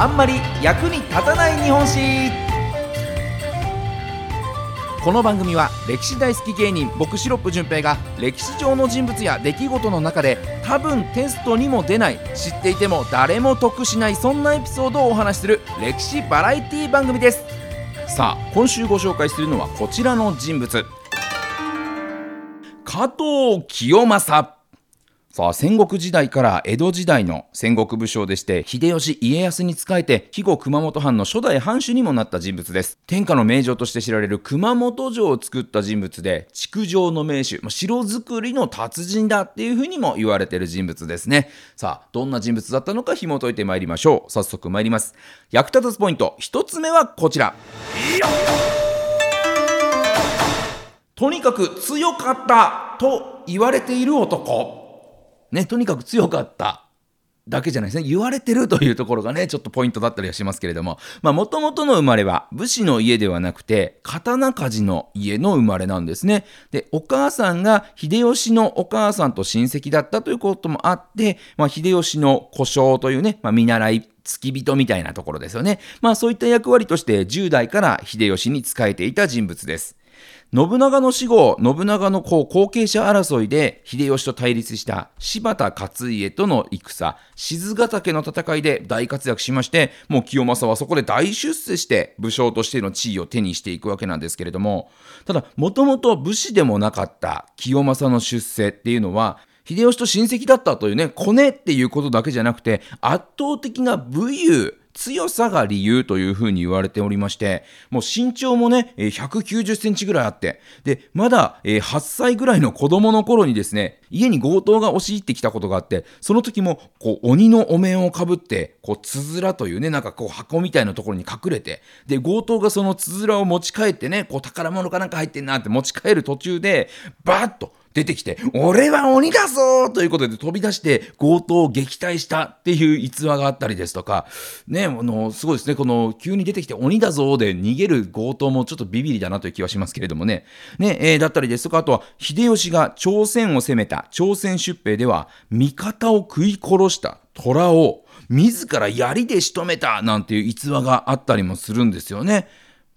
あんまり役に立たない日本史。この番組は歴史大好き芸人僕シロップ純平が歴史上の人物や出来事の中で多分テストにも出ない知っていても誰も得しないそんなエピソードをお話しする歴史バラエティ番組です。さあ今週ご紹介するのはこちらの人物。加藤清正。さあ戦国時代から江戸時代の戦国武将でして秀吉家康に仕えて肥後熊本藩の初代藩主にもなった人物です。天下の名城として知られる熊本城を作った人物で築城の名手城造りの達人だっていうふうにも言われてる人物ですね。さあどんな人物だったのか紐解いてまいりましょう。早速参ります。役立つポイント。1つ目はこちら。とにかく強かったと言われている男。ね、とにかく強かっただけじゃないですね。言われてるというところがね、ちょっとポイントだったりはしますけれども、まあ、もともとの生まれは武士の家ではなくて、刀鍛冶の家の生まれなんですね。で、お母さんが秀吉のお母さんと親戚だったということもあって、まあ、秀吉の故障というね、まあ、見習い、付き人みたいなところですよね。まあそういった役割として10代から秀吉に仕えていた人物です。信長の死後、信長の後継者争いで秀吉と対立した柴田勝家との戦、静ヶ岳の戦いで大活躍しまして、もう清正はそこで大出世して武将としての地位を手にしていくわけなんですけれども、ただ、もともと武士でもなかった清正の出世っていうのは、秀吉と親戚だったというね、コネっていうことだけじゃなくて、圧倒的な武勇、強さが理由というふうに言われておりまして、もう身長もね、190センチぐらいあって、で、まだ8歳ぐらいの子供の頃にですね、家に強盗が押し入ってきたことがあって、その時も、こう、鬼のお面をかぶって、こう、つづらというね、なんかこう、箱みたいなところに隠れて、で、強盗がそのつづらを持ち帰ってね、こう、宝物かなんか入ってんなって持ち帰る途中で、バーッと、出てきて、俺は鬼だぞということで飛び出して強盗を撃退したっていう逸話があったりですとか、ね、あの、すごいですね、この急に出てきて鬼だぞで逃げる強盗もちょっとビビりだなという気はしますけれどもね。ね、えー、だったりですとか、あとは秀吉が朝鮮を攻めた朝鮮出兵では、味方を食い殺した虎を自ら槍で仕留めたなんていう逸話があったりもするんですよね。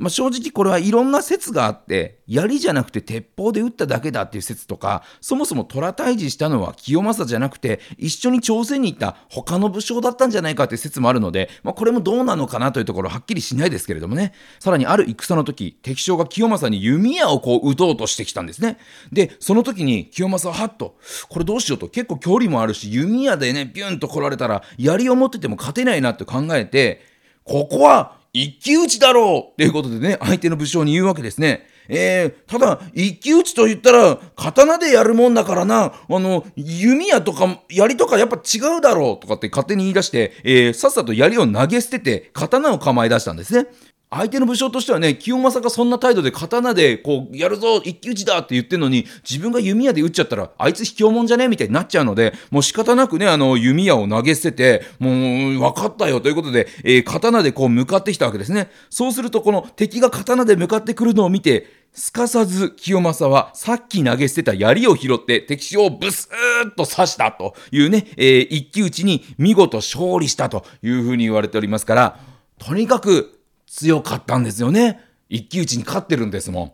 まあ、正直これはいろんな説があって槍じゃなくて鉄砲で撃っただけだっていう説とかそもそも虎退治したのは清正じゃなくて一緒に朝鮮に行った他の武将だったんじゃないかっていう説もあるので、まあ、これもどうなのかなというところはっきりしないですけれどもね。さらにある戦の時敵将が清正に弓矢をこう撃とうとしてきたんですね。でその時に清正ははっとこれどうしようと。結構距離もあるし弓矢でねビュンと来られたら槍を持ってても勝てないなって考えてここは一騎打ちだろうということでね、相手の武将に言うわけですね。えー、ただ、一騎打ちと言ったら、刀でやるもんだからな、あの、弓矢とか、槍とかやっぱ違うだろうとかって勝手に言い出して、えー、さっさと槍を投げ捨てて、刀を構え出したんですね。相手の武将としてはね、清正がそんな態度で刀で、こう、やるぞ一騎打ちだって言ってんのに、自分が弓矢で撃っちゃったら、あいつ卑怯者じゃねみたいになっちゃうので、もう仕方なくね、あの、弓矢を投げ捨てて、もう、分かったよということで、えー、刀でこう向かってきたわけですね。そうすると、この敵が刀で向かってくるのを見て、すかさず清正はさっき投げ捨てた槍を拾って敵将をブスーッと刺したというね、えー、一騎打ちに見事勝利したというふうに言われておりますから、とにかく強かったんですよね。一騎打ちに勝ってるんですもん。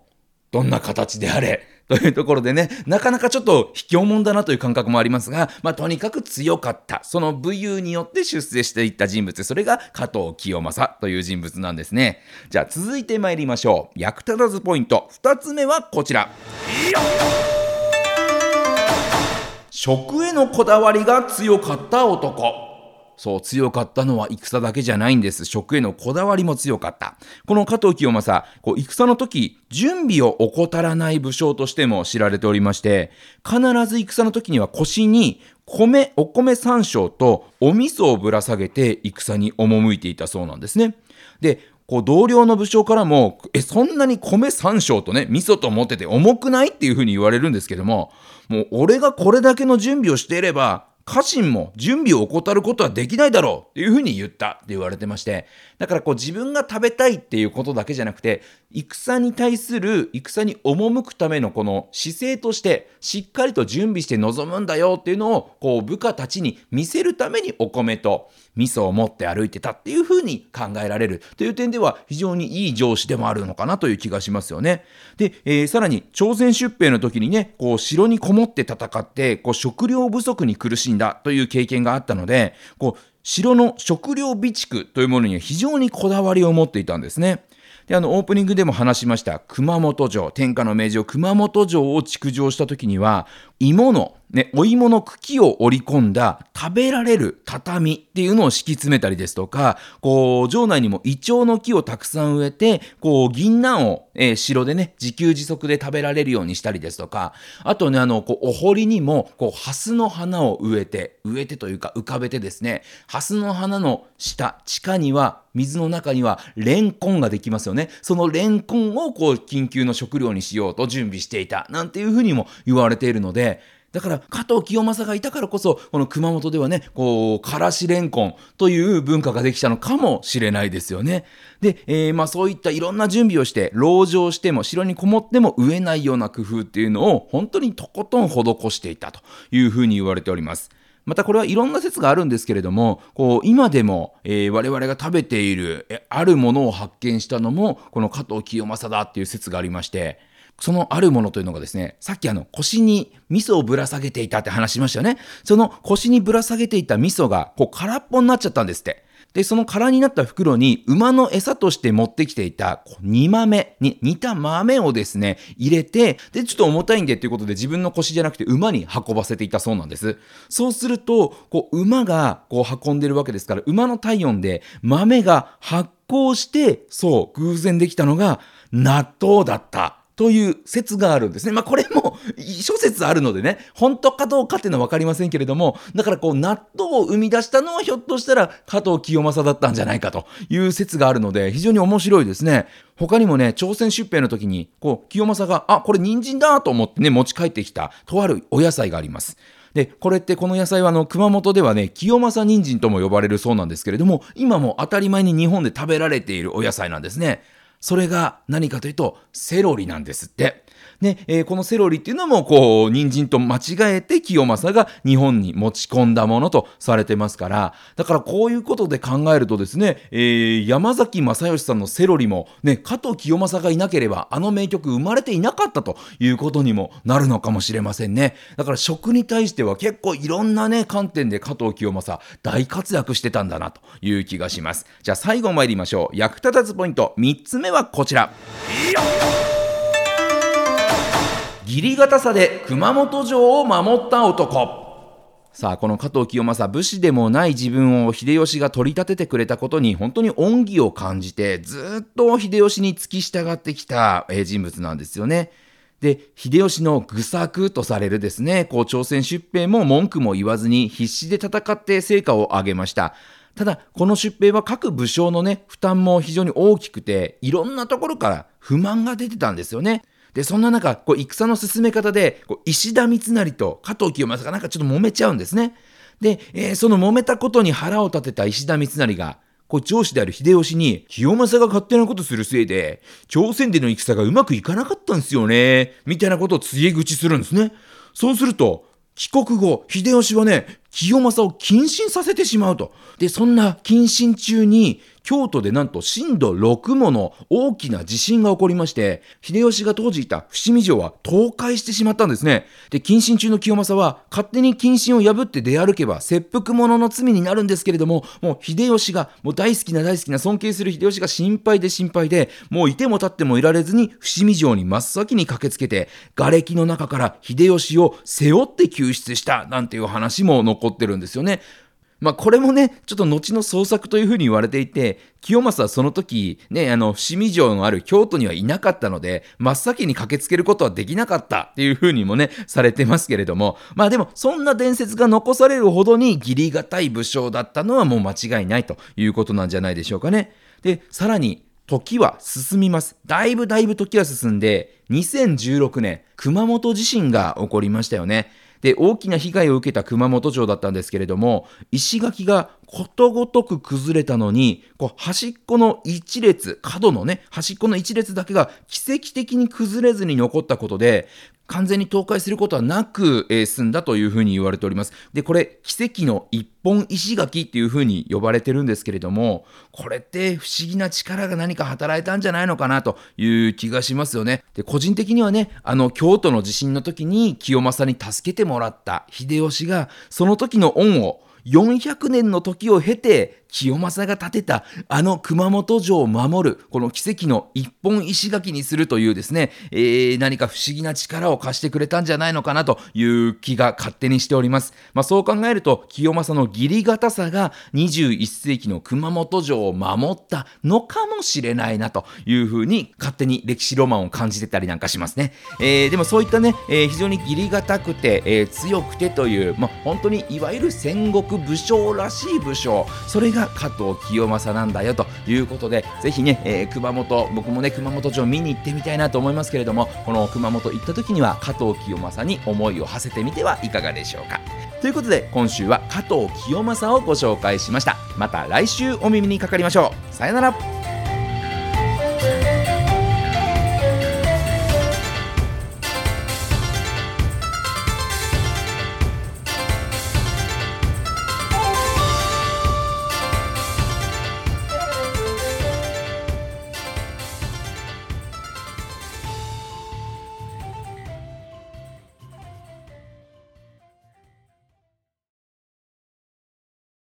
どんな形であれ。というところでね、なかなかちょっと卑怯者だなという感覚もありますが、まあとにかく強かった。その武勇によって出世していった人物、それが加藤清正という人物なんですね。じゃあ続いて参りましょう。役立たずポイント。二つ目はこちら。食へのこだわりが強かった男。そう、強かったのは戦だけじゃないんです。食へのこだわりも強かった。この加藤清正、こう戦の時、準備を怠らない武将としても知られておりまして、必ず戦の時には腰に米、お米三升とお味噌をぶら下げて戦に赴いていたそうなんですね。で、こう同僚の武将からも、え、そんなに米三升とね、味噌と思ってて重くない？っていうふうに言われるんですけども、もう俺がこれだけの準備をしていれば、家臣も準備を怠ることはできないだろうっていうふうに言った。って言われてまして、だからこう自分が食べたいっていうことだけじゃなくて、戦に対する、戦に赴くためのこの姿勢として、しっかりと準備して臨むんだよっていうのを、こう部下たちに見せるためにお米と味噌を持って歩いてたっていうふうに考えられる。という点では非常にいい上司でもあるのかなという気がしますよね。で、えー、さらに朝鮮出兵の時にね、こう城にこもって戦って、こう食料不足に苦しんだという経験があったので、こう城の食料備蓄というものには非常にこだわりを持っていたんですね。で、あの、オープニングでも話しました、熊本城、天下の名城、熊本城を築城した時には、芋のね、お芋の茎を織り込んだ食べられる畳っていうのを敷き詰めたりですとか、こう、城内にもイチョウの木をたくさん植えて、こう、銀杏を、えー、城でね、自給自足で食べられるようにしたりですとか、あとね、あの、こう、お堀にも、こう、ハスの花を植えて、植えてというか浮かべてですね、ハスの花の下、地下には、水の中にはレンコンができますよね。そのレンコンをこう緊急の食料にしようと準備していたなんていうふうにも言われているので、だから加藤清正がいたからこそ、この熊本ではね、こう、からしれんこんという文化ができたのかもしれないですよね。で、えー、まあそういったいろんな準備をして、籠城しても、城にこもっても飢えないような工夫っていうのを、本当にとことん施していたというふうに言われております。またこれはいろんな説があるんですけれども、こう今でも、えー、我々が食べている、えあるものを発見したのも、この加藤清正だっていう説がありまして、そのあるものというのがですね、さっきあの腰に味噌をぶら下げていたって話しましたよね。その腰にぶら下げていた味噌がこう空っぽになっちゃったんですって。で、その空になった袋に馬の餌として持ってきていた煮豆に、煮た豆をですね、入れて、で、ちょっと重たいんでっていうことで自分の腰じゃなくて馬に運ばせていたそうなんです。そうすると、こう、馬がこう運んでるわけですから、馬の体温で豆が発酵して、そう、偶然できたのが納豆だった。という説があるんですね。まあこれも諸説あるのでね、本当かどうかっていうのは分かりませんけれども、だからこう納豆を生み出したのはひょっとしたら加藤清正だったんじゃないかという説があるので、非常に面白いですね。他にもね、朝鮮出兵の時に、こう、清正が、あ、これ人参だと思ってね、持ち帰ってきた、とあるお野菜があります。で、これってこの野菜はあの熊本ではね、清正人参とも呼ばれるそうなんですけれども、今も当たり前に日本で食べられているお野菜なんですね。それが何かというと、セロリなんですって。ね、えー、このセロリっていうのも、こう、人参と間違えて清正が日本に持ち込んだものとされてますから、だからこういうことで考えるとですね、えー、山崎正義さんのセロリも、ね、加藤清正がいなければ、あの名曲生まれていなかったということにもなるのかもしれませんね。だから食に対しては結構いろんなね、観点で加藤清正、大活躍してたんだなという気がします。じゃあ最後参りましょう。役立たずポイント、3つ目はこちら。義理堅さで熊本城を守った男。さあ、この加藤清正、武士でもない自分を秀吉が取り立ててくれたことに本当に恩義を感じて、ずっと秀吉に付き従ってきた人物なんですよね。で、秀吉の愚策とされるですね、こう朝鮮出兵も文句も言わずに必死で戦って成果を上げました。ただ、この出兵は各武将のね、負担も非常に大きくて、いろんなところから不満が出てたんですよね。で、そんな中、こう戦の進め方で、こう石田三成と加藤清正がなんかちょっと揉めちゃうんですね。で、えー、その揉めたことに腹を立てた石田三成が、こう上司である秀吉に、清正が勝手なことするせいで、朝鮮での戦がうまくいかなかったんですよね。みたいなことを告げ口するんですね。そうすると、帰国後、秀吉はね、清正を謹慎させてしまうと。で、そんな謹慎中に、京都でなんと震度6もの大きな地震が起こりまして、秀吉が当時いた伏見城は倒壊してしまったんですね。で、謹慎中の清正は勝手に謹慎を破って出歩けば切腹者の罪になるんですけれども、もう秀吉が、もう大好きな大好きな尊敬する秀吉が心配で心配で、もういても立ってもいられずに伏見城に真っ先に駆けつけて、瓦礫の中から秀吉を背負って救出したなんていう話も残ってるんですよね。まあこれもね、ちょっと後の創作というふうに言われていて、清正はその時、ね、あの、伏見城のある京都にはいなかったので、真っ先に駆けつけることはできなかったっていうふうにもね、されてますけれども、まあでも、そんな伝説が残されるほどに義理堅い武将だったのはもう間違いないということなんじゃないでしょうかね。で、さらに、時は進みます。だいぶだいぶ時は進んで、2016年、熊本地震が起こりましたよね。で大きな被害を受けた熊本城だったんですけれども石垣がことごとく崩れたのにこう端っこの一列角のね端っこの一列だけが奇跡的に崩れずに残ったことで完全に倒壊することはなく、えー、済んだというふうに言われております。で、これ、奇跡の一本石垣っていうふうに呼ばれてるんですけれども、これって不思議な力が何か働いたんじゃないのかなという気がしますよね。で、個人的にはね、あの、京都の地震の時に清正に助けてもらった秀吉が、その時の恩を400年の時を経て清正が建てたあの熊本城を守るこの奇跡の一本石垣にするというですね、えー、何か不思議な力を貸してくれたんじゃないのかなという気が勝手にしております。まあ、そう考えると清正の義理堅さが21世紀の熊本城を守ったのかもしれないなというふうに勝手に歴史ロマンを感じてたりなんかしますね。えー、でもそういったね、えー、非常に義理堅くて、えー、強くてという、まあ、本当にいわゆる戦国武将らしい武将それが加藤清正なんだよということでぜひね、えー、熊本僕もね熊本城見に行ってみたいなと思いますけれどもこの熊本行った時には加藤清正に思いを馳せてみてはいかがでしょうか。ということで今週は加藤清正をご紹介しました。また来週お耳にかかりましょう。さよなら。